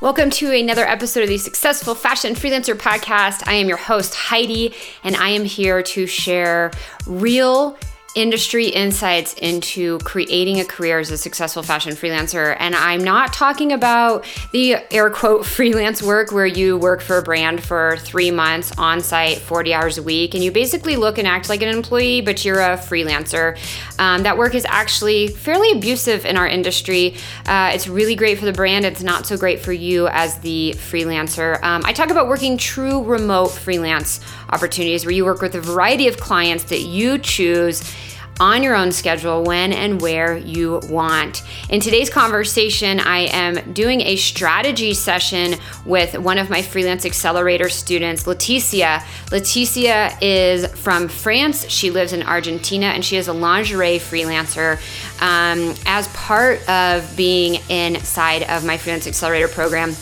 Welcome to another episode of the Successful Fashion Freelancer Podcast. I am your host, Heidi, and I am here to share real industry insights into creating a career as a successful fashion freelancer. And I'm not talking about the air quote freelance work where you work for a brand for three months on site, 40 hours a week, and you basically look and act like an employee, but you're a freelancer. Um, that work is actually fairly abusive in our industry. Uh, it's really great for the brand, it's not so great for you as the freelancer. Um, I talk about working true remote freelance opportunities where you work with a variety of clients that you choose on your own schedule when and where you want. In today's conversation, I am doing a strategy session with one of my freelance accelerator students, Laetitia. Laetitia is from France. She lives in Argentina and she is a lingerie freelancer. Um, as part of being inside of my freelance accelerator program,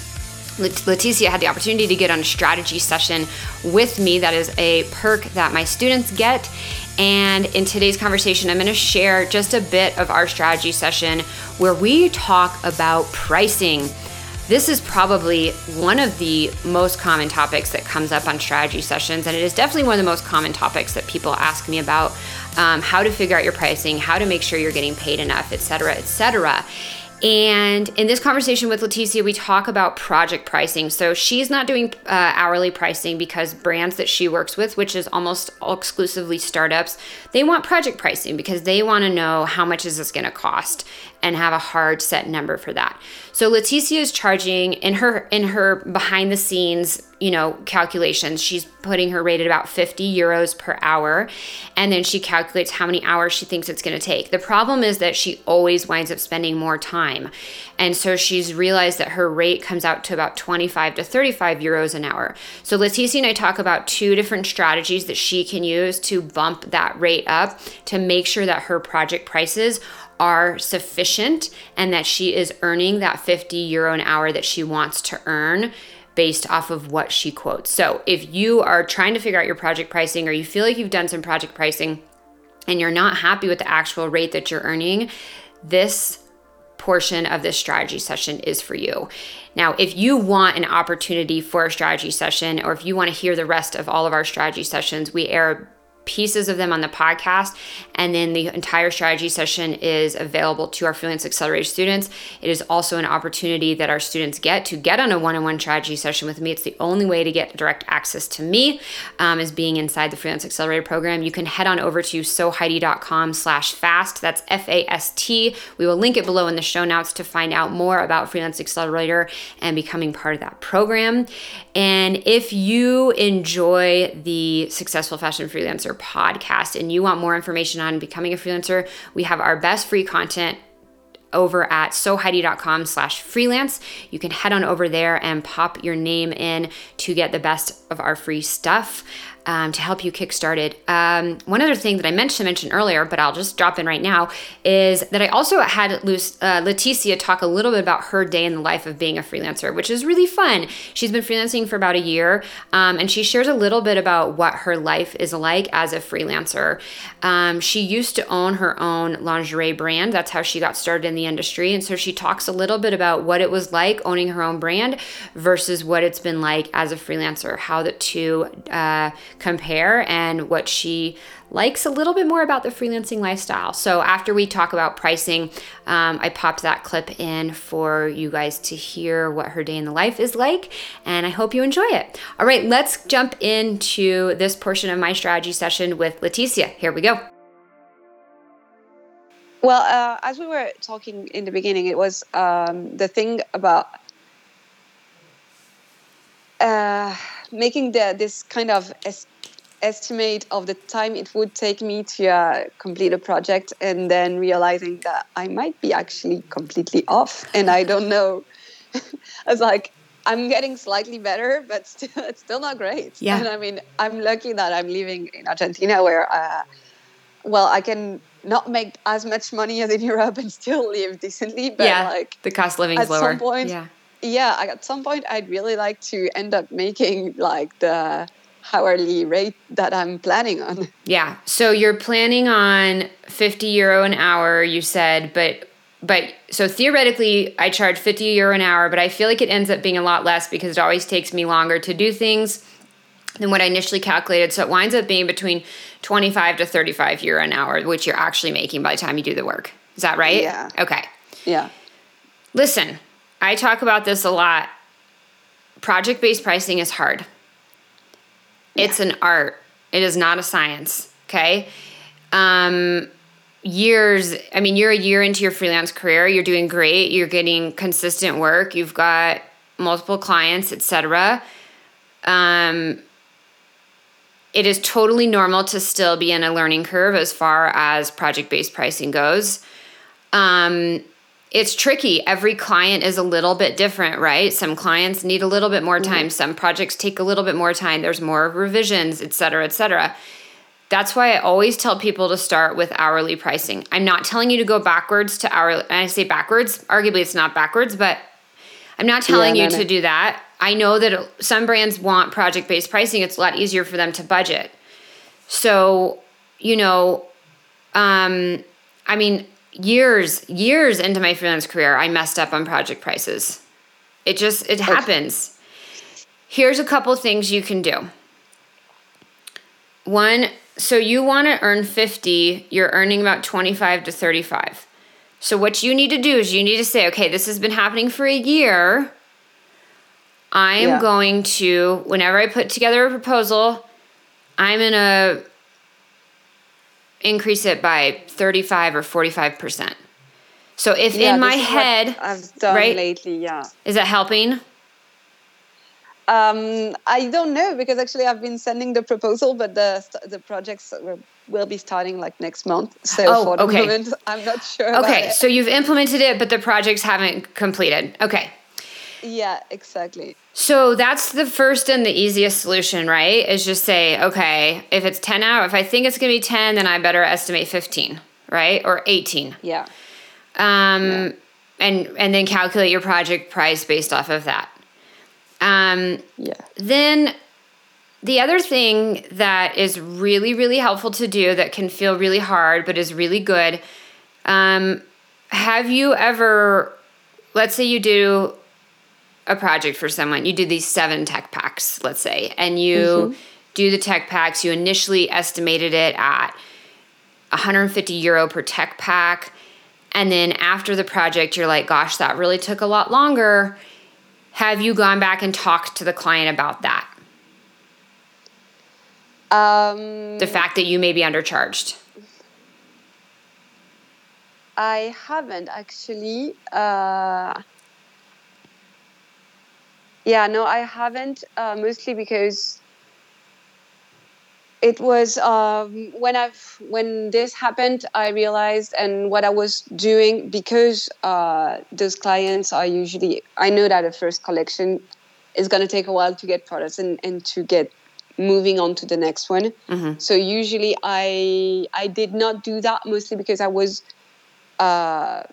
Laetitia had the opportunity to get on a strategy session with me. That is a perk that my students get. And in today's conversation, I'm going to share just a bit of our strategy session where we talk about pricing. This is probably one of the most common topics that comes up on strategy sessions, and it is definitely one of the most common topics that people ask me about um, how to figure out your pricing, how to make sure you're getting paid enough, et cetera, et cetera. And in this conversation with Laetitia, we talk about project pricing. So she's not doing uh, hourly pricing because brands that she works with, which is almost exclusively startups, they want project pricing because they want to know how much is this going to cost and have a hard set number for that. So Laetitia is charging in her in her behind the scenes, you know, calculations. She's putting her rate at about 50 euros per hour, and then she calculates how many hours she thinks it's going to take. The problem is that she always winds up spending more time. And so she's realized that her rate comes out to about 25 to 35 euros an hour. So Laetitia and I talk about two different strategies that she can use to bump that rate up to make sure that her project prices are sufficient and that she is earning that 50 euro an hour that she wants to earn based off of what she quotes. So, if you are trying to figure out your project pricing or you feel like you've done some project pricing and you're not happy with the actual rate that you're earning, this portion of this strategy session is for you. Now, if you want an opportunity for a strategy session, or if you want to hear the rest of all of our strategy sessions, we air pieces of them on the podcast. And then the entire strategy session is available to our Freelance Accelerator students. It is also an opportunity that our students get to get on a one on one strategy session with me. It's the only way to get direct access to me um, is being inside the Freelance Accelerator program. You can head on over to soheidi.com slash fast. That's F A S T. We will link it below in the show notes to find out more about Freelance Accelerator and becoming part of that program. And if you enjoy the Successful Fashion Freelancer podcast and you want more information on becoming a freelancer, we have our best free content over at soheidi.com slash freelance. You can head on over there and pop your name in to get the best of our free stuff um, to help you kickstart it. Um, one other thing that I meant to mention earlier, but I'll just drop in right now, is that I also had uh, Laetitia talk a little bit about her day in the life of being a freelancer, which is really fun. She's been freelancing for about a year, um, and she shares a little bit about what her life is like as a freelancer. Um, she used to own her own lingerie brand. That's how she got started in the industry. And so she talks a little bit about what it was like owning her own brand versus what it's been like as a freelancer, how the two uh, compare and what she likes a little bit more about the freelancing lifestyle. So, after we talk about pricing, um, I popped that clip in for you guys to hear what her day in the life is like, and I hope you enjoy it. All right, let's jump into this portion of my strategy session with Laetitia. Here we go. Well, uh, as we were talking in the beginning, it was um, the thing about uh, making the this kind of es- estimate of the time it would take me to uh, complete a project, and then realizing that I might be actually completely off, and I don't know. I was like, I'm getting slightly better, but still, it's still not great. Yeah. And I mean, I'm lucky that I'm living in Argentina, where, uh, well, I can not make as much money as in Europe and still live decently. But yeah, like the cost of living is lower. Point, yeah yeah, at some point, I'd really like to end up making like the hourly rate that I'm planning on. Yeah. So you're planning on 50 euro an hour, you said, but but so theoretically I charge 50 euro an hour, but I feel like it ends up being a lot less because it always takes me longer to do things than what I initially calculated. So it winds up being between 25 to 35 euro an hour, which you're actually making by the time you do the work. Is that right? Yeah. Okay. Yeah. Listen, I talk about this a lot. Project based pricing is hard. It's an art. It is not a science. Okay. Um, years. I mean, you're a year into your freelance career. You're doing great. You're getting consistent work. You've got multiple clients, etc. Um, it is totally normal to still be in a learning curve as far as project based pricing goes. Um, it's tricky. Every client is a little bit different, right? Some clients need a little bit more time. Mm-hmm. Some projects take a little bit more time. There's more revisions, et cetera, et cetera. That's why I always tell people to start with hourly pricing. I'm not telling you to go backwards to hourly. And I say backwards, arguably it's not backwards, but I'm not telling yeah, you no, to no. do that. I know that some brands want project based pricing. It's a lot easier for them to budget. So, you know, um, I mean, years, years into my freelance career, I messed up on project prices. It just, it happens. Here's a couple things you can do. One, so you want to earn 50, you're earning about 25 to 35. So what you need to do is you need to say, okay, this has been happening for a year. I am yeah. going to, whenever I put together a proposal, I'm going to increase it by 35 or 45%. So if yeah, in my head, I've done right, lately, yeah. Is that helping? Um, I don't know because actually I've been sending the proposal, but the the projects will be starting like next month. So oh, for the okay. moment, I'm not sure. Okay, so you've implemented it, but the projects haven't completed. Okay. Yeah, exactly. So that's the first and the easiest solution, right? Is just say, okay, if it's 10 out, if I think it's going to be 10, then I better estimate 15, right? Or 18. Yeah. Um yeah. and and then calculate your project price based off of that. Um, yeah. Then the other thing that is really, really helpful to do that can feel really hard but is really good. Um, have you ever, let's say you do a project for someone, you do these seven tech packs, let's say, and you mm-hmm. do the tech packs, you initially estimated it at 150 euro per tech pack. And then after the project, you're like, gosh, that really took a lot longer have you gone back and talked to the client about that? Um, the fact that you may be undercharged. I haven't actually. Uh, yeah, no, I haven't. Uh, mostly because it was um, when I've when this happened, I realized and what I was doing because uh, those clients are usually I know that a first collection is going to take a while to get products and, and to get moving on to the next one. Mm-hmm. So usually I I did not do that mostly because I was uh,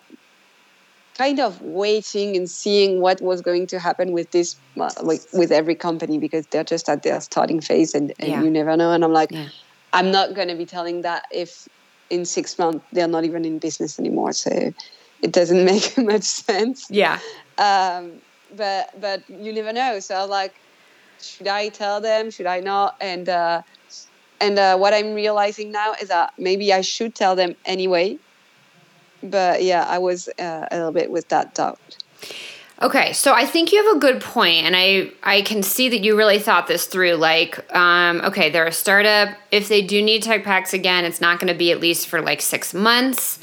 kind of waiting and seeing what was going to happen with this like with every company because they're just at their starting phase and, and yeah. you never know. And i'm like yeah. i'm not going to be telling that if in six months they're not even in business anymore. So it doesn't make much sense. Yeah. Um, but but you never know. So i'm like should i tell them? Should i not? And uh, and uh, what i'm realizing now is that maybe i should tell them anyway but yeah, I was uh, a little bit with that doubt. Okay, so I think you have a good point, and I I can see that you really thought this through. Like, um, okay, they're a startup. If they do need tech packs again, it's not going to be at least for like six months.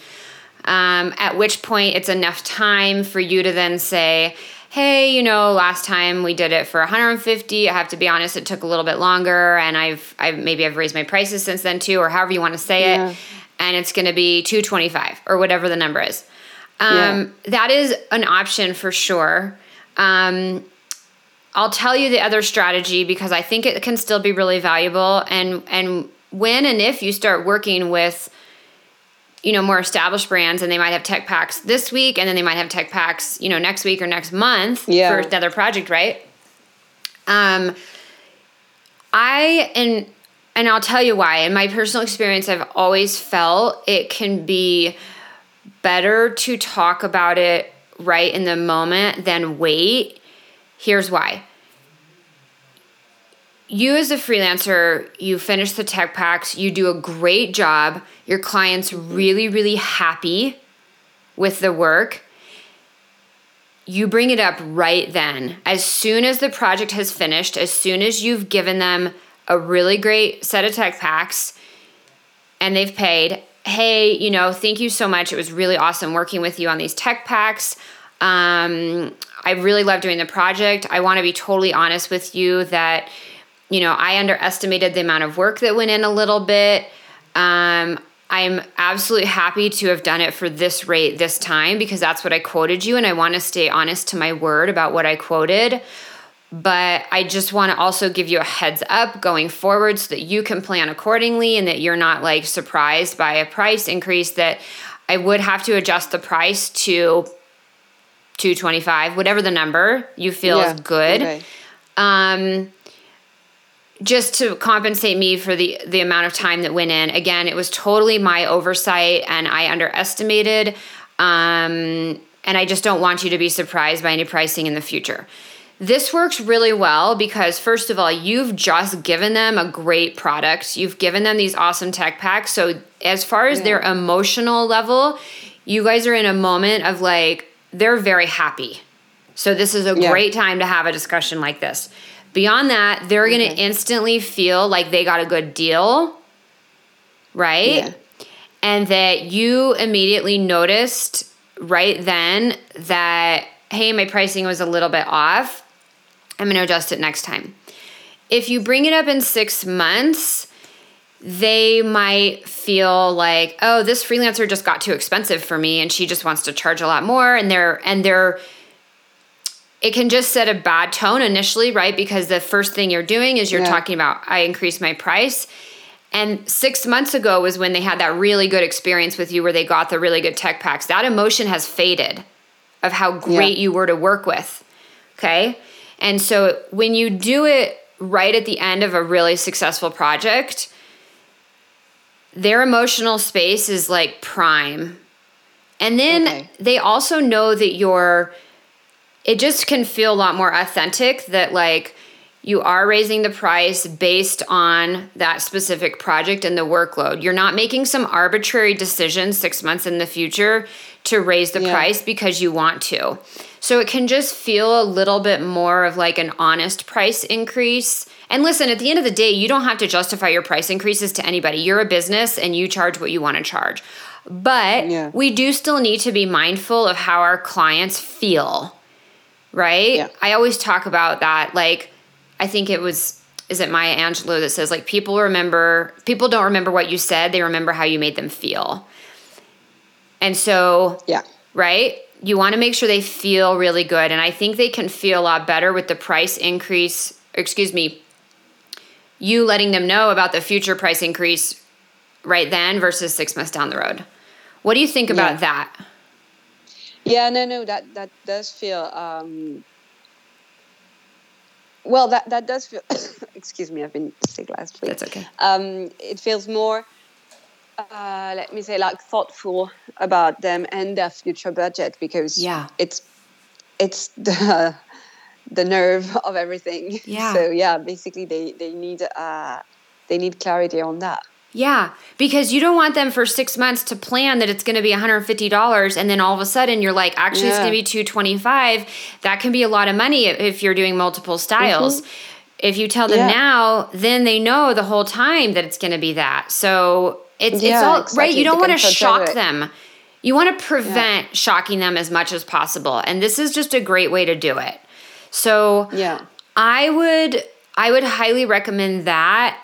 Um, at which point, it's enough time for you to then say, "Hey, you know, last time we did it for 150. I have to be honest, it took a little bit longer, and I've I've maybe I've raised my prices since then too, or however you want to say yeah. it." And it's going to be 225 or whatever the number is. Um, yeah. That is an option for sure. Um, I'll tell you the other strategy because I think it can still be really valuable. And and when and if you start working with, you know, more established brands, and they might have tech packs this week, and then they might have tech packs, you know, next week or next month yeah. for another project, right? Um, I and and I'll tell you why. In my personal experience, I've always felt it can be better to talk about it right in the moment than wait. Here's why. You, as a freelancer, you finish the tech packs, you do a great job, your client's really, really happy with the work. You bring it up right then. As soon as the project has finished, as soon as you've given them a really great set of tech packs and they've paid, hey, you know, thank you so much. It was really awesome working with you on these tech packs. Um, I really love doing the project. I want to be totally honest with you that, you know, I underestimated the amount of work that went in a little bit. Um, I'm absolutely happy to have done it for this rate this time because that's what I quoted you, and I want to stay honest to my word about what I quoted. But I just want to also give you a heads up going forward so that you can plan accordingly and that you're not like surprised by a price increase that I would have to adjust the price to 225, whatever the number you feel yeah, is good. Okay. Um, just to compensate me for the the amount of time that went in. Again, it was totally my oversight and I underestimated. Um, and I just don't want you to be surprised by any pricing in the future. This works really well because, first of all, you've just given them a great product. You've given them these awesome tech packs. So, as far as yeah. their emotional level, you guys are in a moment of like, they're very happy. So, this is a yeah. great time to have a discussion like this. Beyond that, they're okay. going to instantly feel like they got a good deal, right? Yeah. And that you immediately noticed right then that, hey, my pricing was a little bit off I'm going to adjust it next time. If you bring it up in six months, they might feel like, oh, this freelancer just got too expensive for me and she just wants to charge a lot more. And they're, and they're, it can just set a bad tone initially, right? Because the first thing you're doing is you're yeah. talking about, I increased my price. And six months ago was when they had that really good experience with you where they got the really good tech packs. That emotion has faded of how great yeah. you were to work with. Okay. And so when you do it right at the end of a really successful project, their emotional space is like prime. And then okay. they also know that you're, it just can feel a lot more authentic that like you are raising the price based on that specific project and the workload. You're not making some arbitrary decision six months in the future to raise the yeah. price because you want to. So it can just feel a little bit more of like an honest price increase. And listen, at the end of the day, you don't have to justify your price increases to anybody. You're a business and you charge what you want to charge. But yeah. we do still need to be mindful of how our clients feel, right? Yeah. I always talk about that. Like, I think it was, is it Maya Angelou that says, like, people remember, people don't remember what you said, they remember how you made them feel. And so, yeah. Right? you want to make sure they feel really good. And I think they can feel a lot better with the price increase, excuse me, you letting them know about the future price increase right then versus six months down the road. What do you think about yeah. that? Yeah, no, no, that that does feel um, well. That that does feel. excuse me, I've been sick last week. That's okay. Um, it feels more uh, let me say like thoughtful about them and their future budget because yeah it's it's the the nerve of everything yeah so yeah basically they they need uh they need clarity on that yeah, because you don't want them for six months to plan that it's going to be $150 and then all of a sudden you're like, actually, yeah. it's going to be 225 That can be a lot of money if you're doing multiple styles. Mm-hmm. If you tell them yeah. now, then they know the whole time that it's going to be that. So it's yeah, it's all exactly. right. You don't want to shock them. You want to prevent yeah. shocking them as much as possible. And this is just a great way to do it. So yeah. I would I would highly recommend that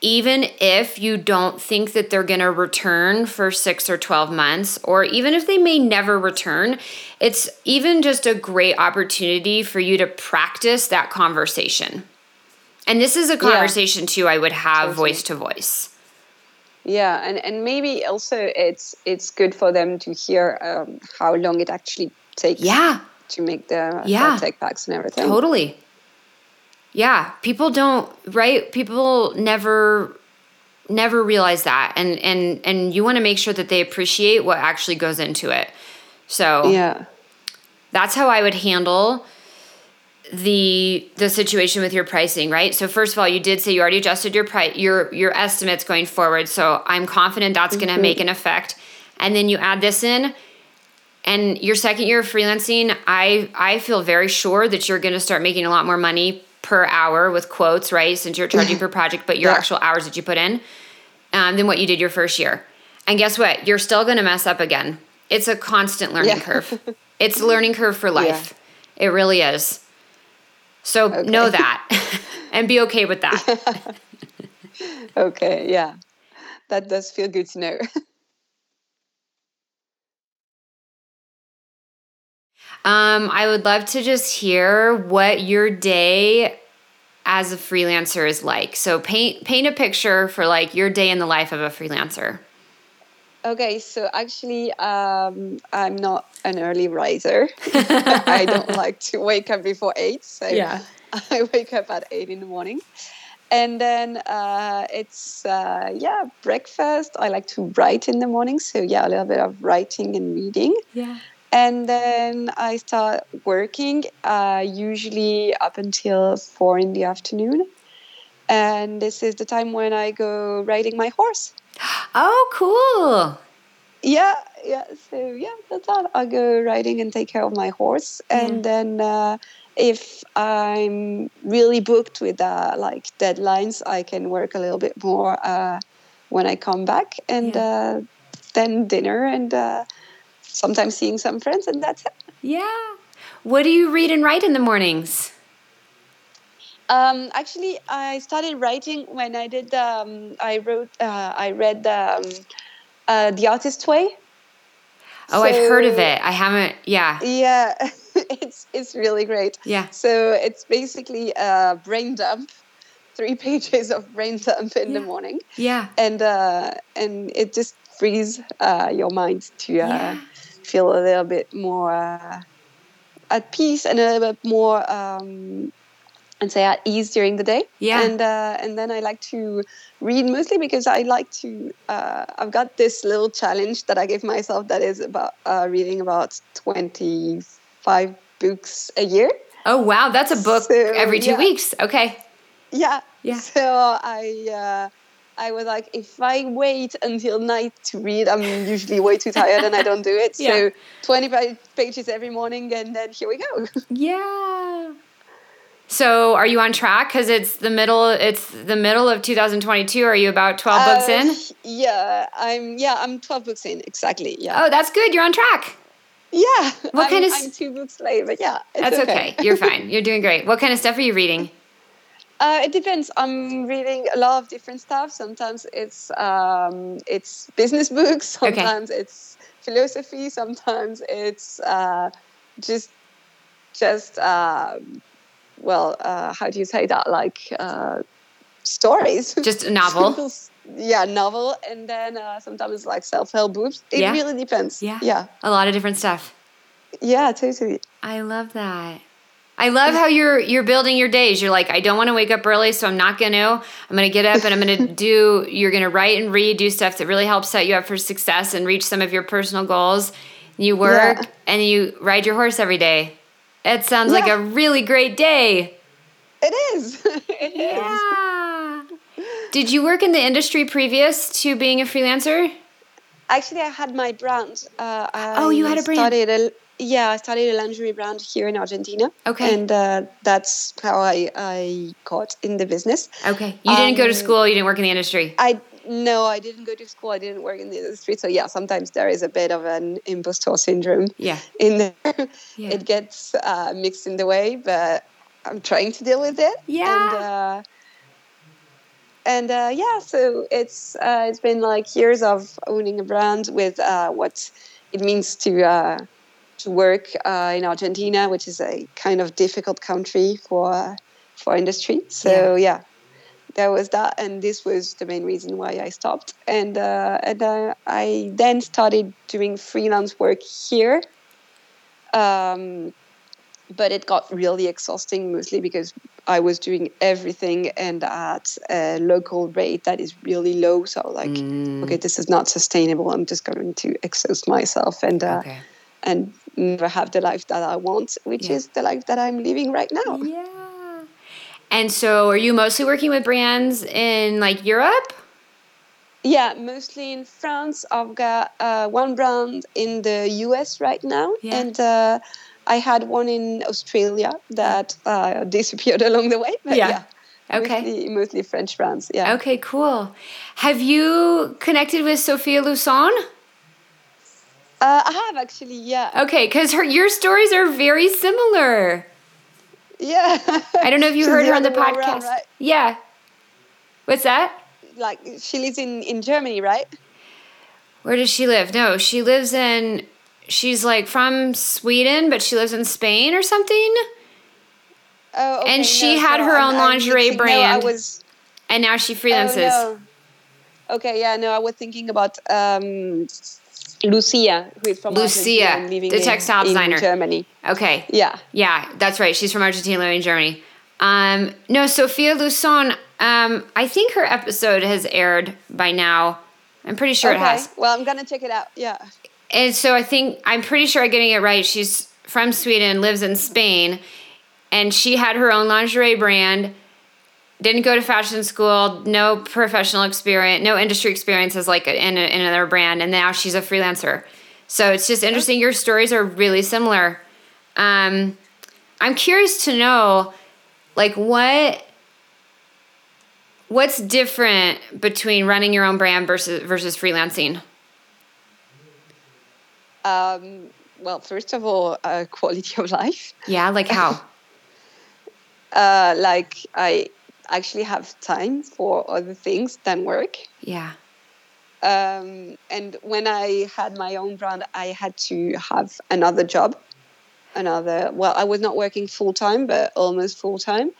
even if you don't think that they're going to return for 6 or 12 months or even if they may never return, it's even just a great opportunity for you to practice that conversation. And this is a conversation yeah. too I would have voice to voice yeah and and maybe also it's it's good for them to hear um, how long it actually takes yeah. to make the yeah. tech packs and everything. Totally. Yeah people don't right? People never never realize that and and and you want to make sure that they appreciate what actually goes into it. So yeah. that's how i would handle the the situation with your pricing right? So first of all you did say you already adjusted your price your your estimates going forward so i'm confident that's going to mm-hmm. make an effect. And then you add this in and your second year of freelancing i i feel very sure that you're going to start making a lot more money per hour with quotes right? Since you're charging per project but your yeah. actual hours that you put in um, than what you did your first year. And guess what? You're still going to mess up again. It's a constant learning yeah. curve. It's a learning curve for life. Yeah. it really is so okay. know that and be okay with that okay yeah that does feel good to know Um, I would love to just hear what your day as a freelancer is like. So paint paint a picture for like your day in the life of a freelancer. Okay, so actually, um, I'm not an early riser. I don't like to wake up before eight, so yeah. I wake up at eight in the morning, and then uh, it's uh, yeah breakfast. I like to write in the morning, so yeah, a little bit of writing and reading. Yeah and then I start working uh, usually up until four in the afternoon. And this is the time when I go riding my horse. Oh, cool. Yeah, yeah. So, yeah, that's all. I go riding and take care of my horse. And then uh, if I'm really booked with uh, like deadlines, I can work a little bit more uh, when I come back. And yeah. Uh, then dinner and uh, sometimes seeing some friends, and that's it. Yeah. What do you read and write in the mornings? Um, actually, I started writing when I did. Um, I wrote. Uh, I read um, uh, The Artist's Way. Oh, so, I've heard of it. I haven't. Yeah. Yeah, it's it's really great. Yeah. So it's basically a brain dump, three pages of brain dump in yeah. the morning. Yeah. And uh, and it just frees uh, your mind to uh, yeah feel a little bit more uh, at peace and a little bit more um, and say at ease during the day. Yeah. And uh, and then I like to read mostly because I like to. Uh, I've got this little challenge that I give myself that is about uh, reading about twenty five books a year. Oh wow, that's a book so, every two yeah. weeks. Okay. Yeah. Yeah. So I uh, I was like, if I wait until night to read, I'm usually way too tired and I don't do it. yeah. So 25 pages every morning, and then here we go. Yeah. So are you on track? Because it's the middle. It's the middle of 2022. Are you about 12 uh, books in? Yeah, I'm. Yeah, I'm 12 books in exactly. Yeah. Oh, that's good. You're on track. Yeah. What I'm, kind of? I'm two books late, but yeah, that's okay. okay. You're fine. You're doing great. What kind of stuff are you reading? Uh, it depends. I'm reading a lot of different stuff. Sometimes it's um, it's business books. Sometimes okay. it's philosophy. Sometimes it's uh, just just uh, well, uh, how do you say that? Like uh, stories. Just a novel. yeah, novel, and then uh, sometimes it's like self help books. It yeah. really depends. Yeah, yeah, a lot of different stuff. Yeah, totally. I love that. I love how you're you're building your days. You're like, I don't want to wake up early, so I'm not gonna. I'm gonna get up and I'm gonna do. You're gonna write and read, do stuff that really helps set you up for success and reach some of your personal goals. You work yeah. and you ride your horse every day. It sounds yeah. like a really great day. It is. it yeah. Is. Did you work in the industry previous to being a freelancer? Actually, I had my brand. Uh, oh, you had a brand. Started a, yeah, I started a lingerie brand here in Argentina. Okay. And uh, that's how I, I got in the business. Okay. You didn't um, go to um, school, you didn't work in the industry? I no, I didn't go to school. I didn't work in the industry. So yeah, sometimes there is a bit of an impostor syndrome. Yeah. In there, yeah. it gets uh, mixed in the way, but I'm trying to deal with it. Yeah. And, uh, and uh, yeah, so it's uh, it's been like years of owning a brand with uh, what it means to uh, to work uh, in Argentina, which is a kind of difficult country for for industry. So yeah. yeah. There was that, and this was the main reason why I stopped. And uh, and uh, I then started doing freelance work here. Um, but it got really exhausting mostly because I was doing everything and at a local rate that is really low. So like, Mm. okay, this is not sustainable. I'm just going to exhaust myself and uh, Okay. and never have the life that I want, which Yeah. is the life that I'm living right now. Yeah. And so, are you mostly working with brands in like Europe? Yeah, mostly in France. I've got uh, one brand in the US right now, Yeah. and uh, I had one in Australia that uh, disappeared along the way. But Yeah. yeah, Okay. mostly, mostly French brands. Yeah. Okay, cool. Have you connected with Sophia Luson? Uh, I have actually. Yeah. Okay, because her your stories are very similar. Yeah. I don't know if you heard her on the podcast. around, right? Yeah. What's that? Like she lives in in Germany, right? Where does she live? No, she lives in. She's like from Sweden, but she lives in Spain or something. Oh, okay, And she no, had so her I'm- own lingerie no, brand. I was. And now she freelances. Oh, no. Okay, yeah, no, I was thinking about um, Lucia, who is from Lucia, Argentina living the in- textile in designer. Germany. Okay. Yeah. Yeah, that's right. She's from Argentina, living in Germany. Um, no, Sophia Luson. Um, I think her episode has aired by now. I'm pretty sure okay. it has. Well, I'm gonna check it out. Yeah. And so I think I'm pretty sure I'm getting it right. She's from Sweden, lives in Spain, and she had her own lingerie brand. Didn't go to fashion school, no professional experience, no industry experience as like in, a, in another brand, and now she's a freelancer. So it's just interesting. Your stories are really similar. Um, I'm curious to know, like what what's different between running your own brand versus versus freelancing. Um, well, first of all, uh, quality of life. Yeah, like how? Uh, like I actually have time for other things than work. yeah. Um, and when I had my own brand, I had to have another job, another. Well, I was not working full time, but almost full time,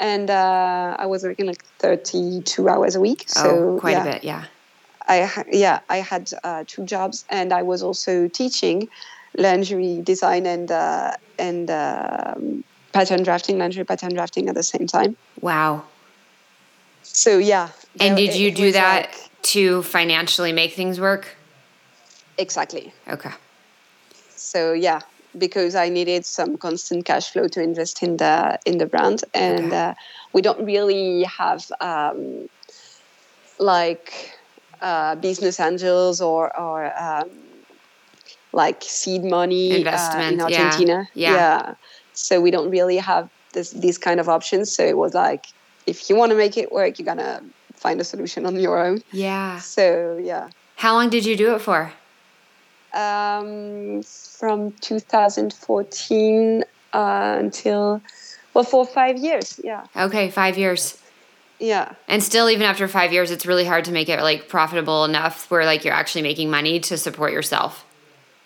and uh, I was working like thirty-two hours a week. So oh, quite yeah, a bit, yeah. I ha- yeah, I had uh, two jobs, and I was also teaching lingerie design and uh, and um, pattern drafting, lingerie pattern drafting at the same time. Wow. So yeah. And there- did you do that like- to financially make things work? exactly. Okay. so yeah because i needed some constant cash flow to invest in the in the brand and Okay. uh, we don't really have um, like uh, business angels or or um, like seed money uh, Investment, in yeah. argentina Yeah. So we don't really have this these kind of options so it was like if you want to make it work you're gonna find a solution on your own Yeah. so yeah How long did you do it for? um, from 2014 uh, until well for five years yeah Okay, five years. yeah And still, even after five years, it's really hard to make it like profitable enough where like you're actually making money to support yourself.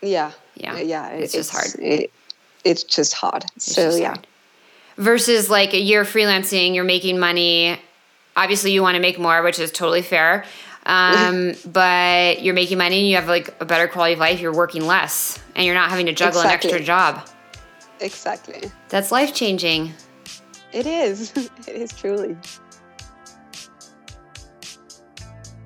yeah Yeah, yeah it's just hard. it, it's just hard It's so just yeah hard. Versus like a year freelancing, you're making money. Obviously, you want to make more, which is totally fair. Um, but you're making money and you have like a better quality of life. You're working less and you're not having to juggle an extra job. exactly That's life changing. it is it is truly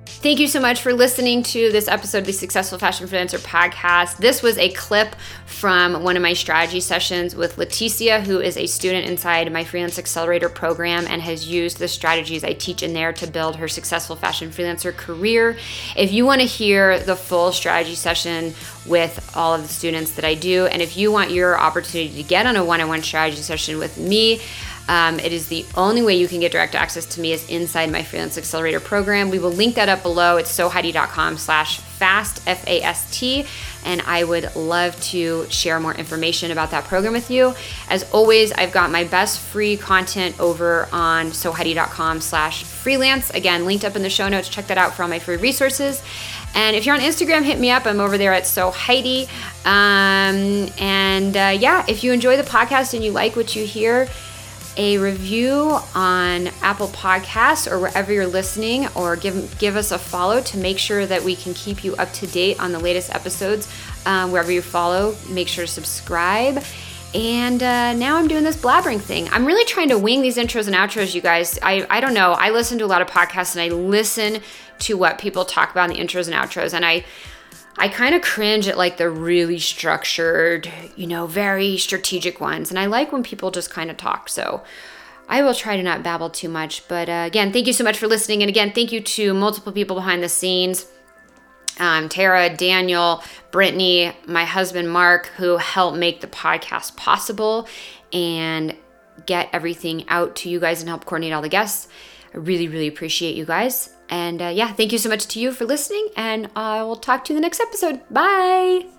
Thank you so much for listening to this episode of the Successful Fashion Freelancer podcast. This was a clip from one of my strategy sessions with Laetitia, who is a student inside my Freelance Accelerator program and has used the strategies I teach in there to build her successful fashion freelancer career. If you want to hear the full strategy session with all of the students that I do, and if you want your opportunity to get on a one on one strategy session with me, um, it is the only way you can get direct access to me is inside my freelance accelerator program. We will link that up below. It's soheidi.com slash fast, F-A-S-T. And I would love to share more information about that program with you. As always, I've got my best free content over on soheidi.com slash freelance. Again, linked up in the show notes. Check that out for all my free resources. And if you're on Instagram, hit me up. I'm over there at So Heidi. Um, and uh, yeah, if you enjoy the podcast and you like what you hear, a review on Apple Podcasts or wherever you're listening, or give give us a follow to make sure that we can keep you up to date on the latest episodes. Um, wherever you follow, make sure to subscribe. And uh, now I'm doing this blabbering thing. I'm really trying to wing these intros and outros, you guys. I, I don't know. I listen to a lot of podcasts and I listen to what people talk about in the intros and outros. And I, I kind of cringe at like the really structured, you know, very strategic ones. And I like when people just kind of talk. So I will try to not babble too much. But uh, again, thank you so much for listening. And again, thank you to multiple people behind the scenes um, Tara, Daniel, Brittany, my husband Mark, who helped make the podcast possible and get everything out to you guys and help coordinate all the guests. I really, really appreciate you guys. And uh, yeah, thank you so much to you for listening, and I will talk to you in the next episode. Bye.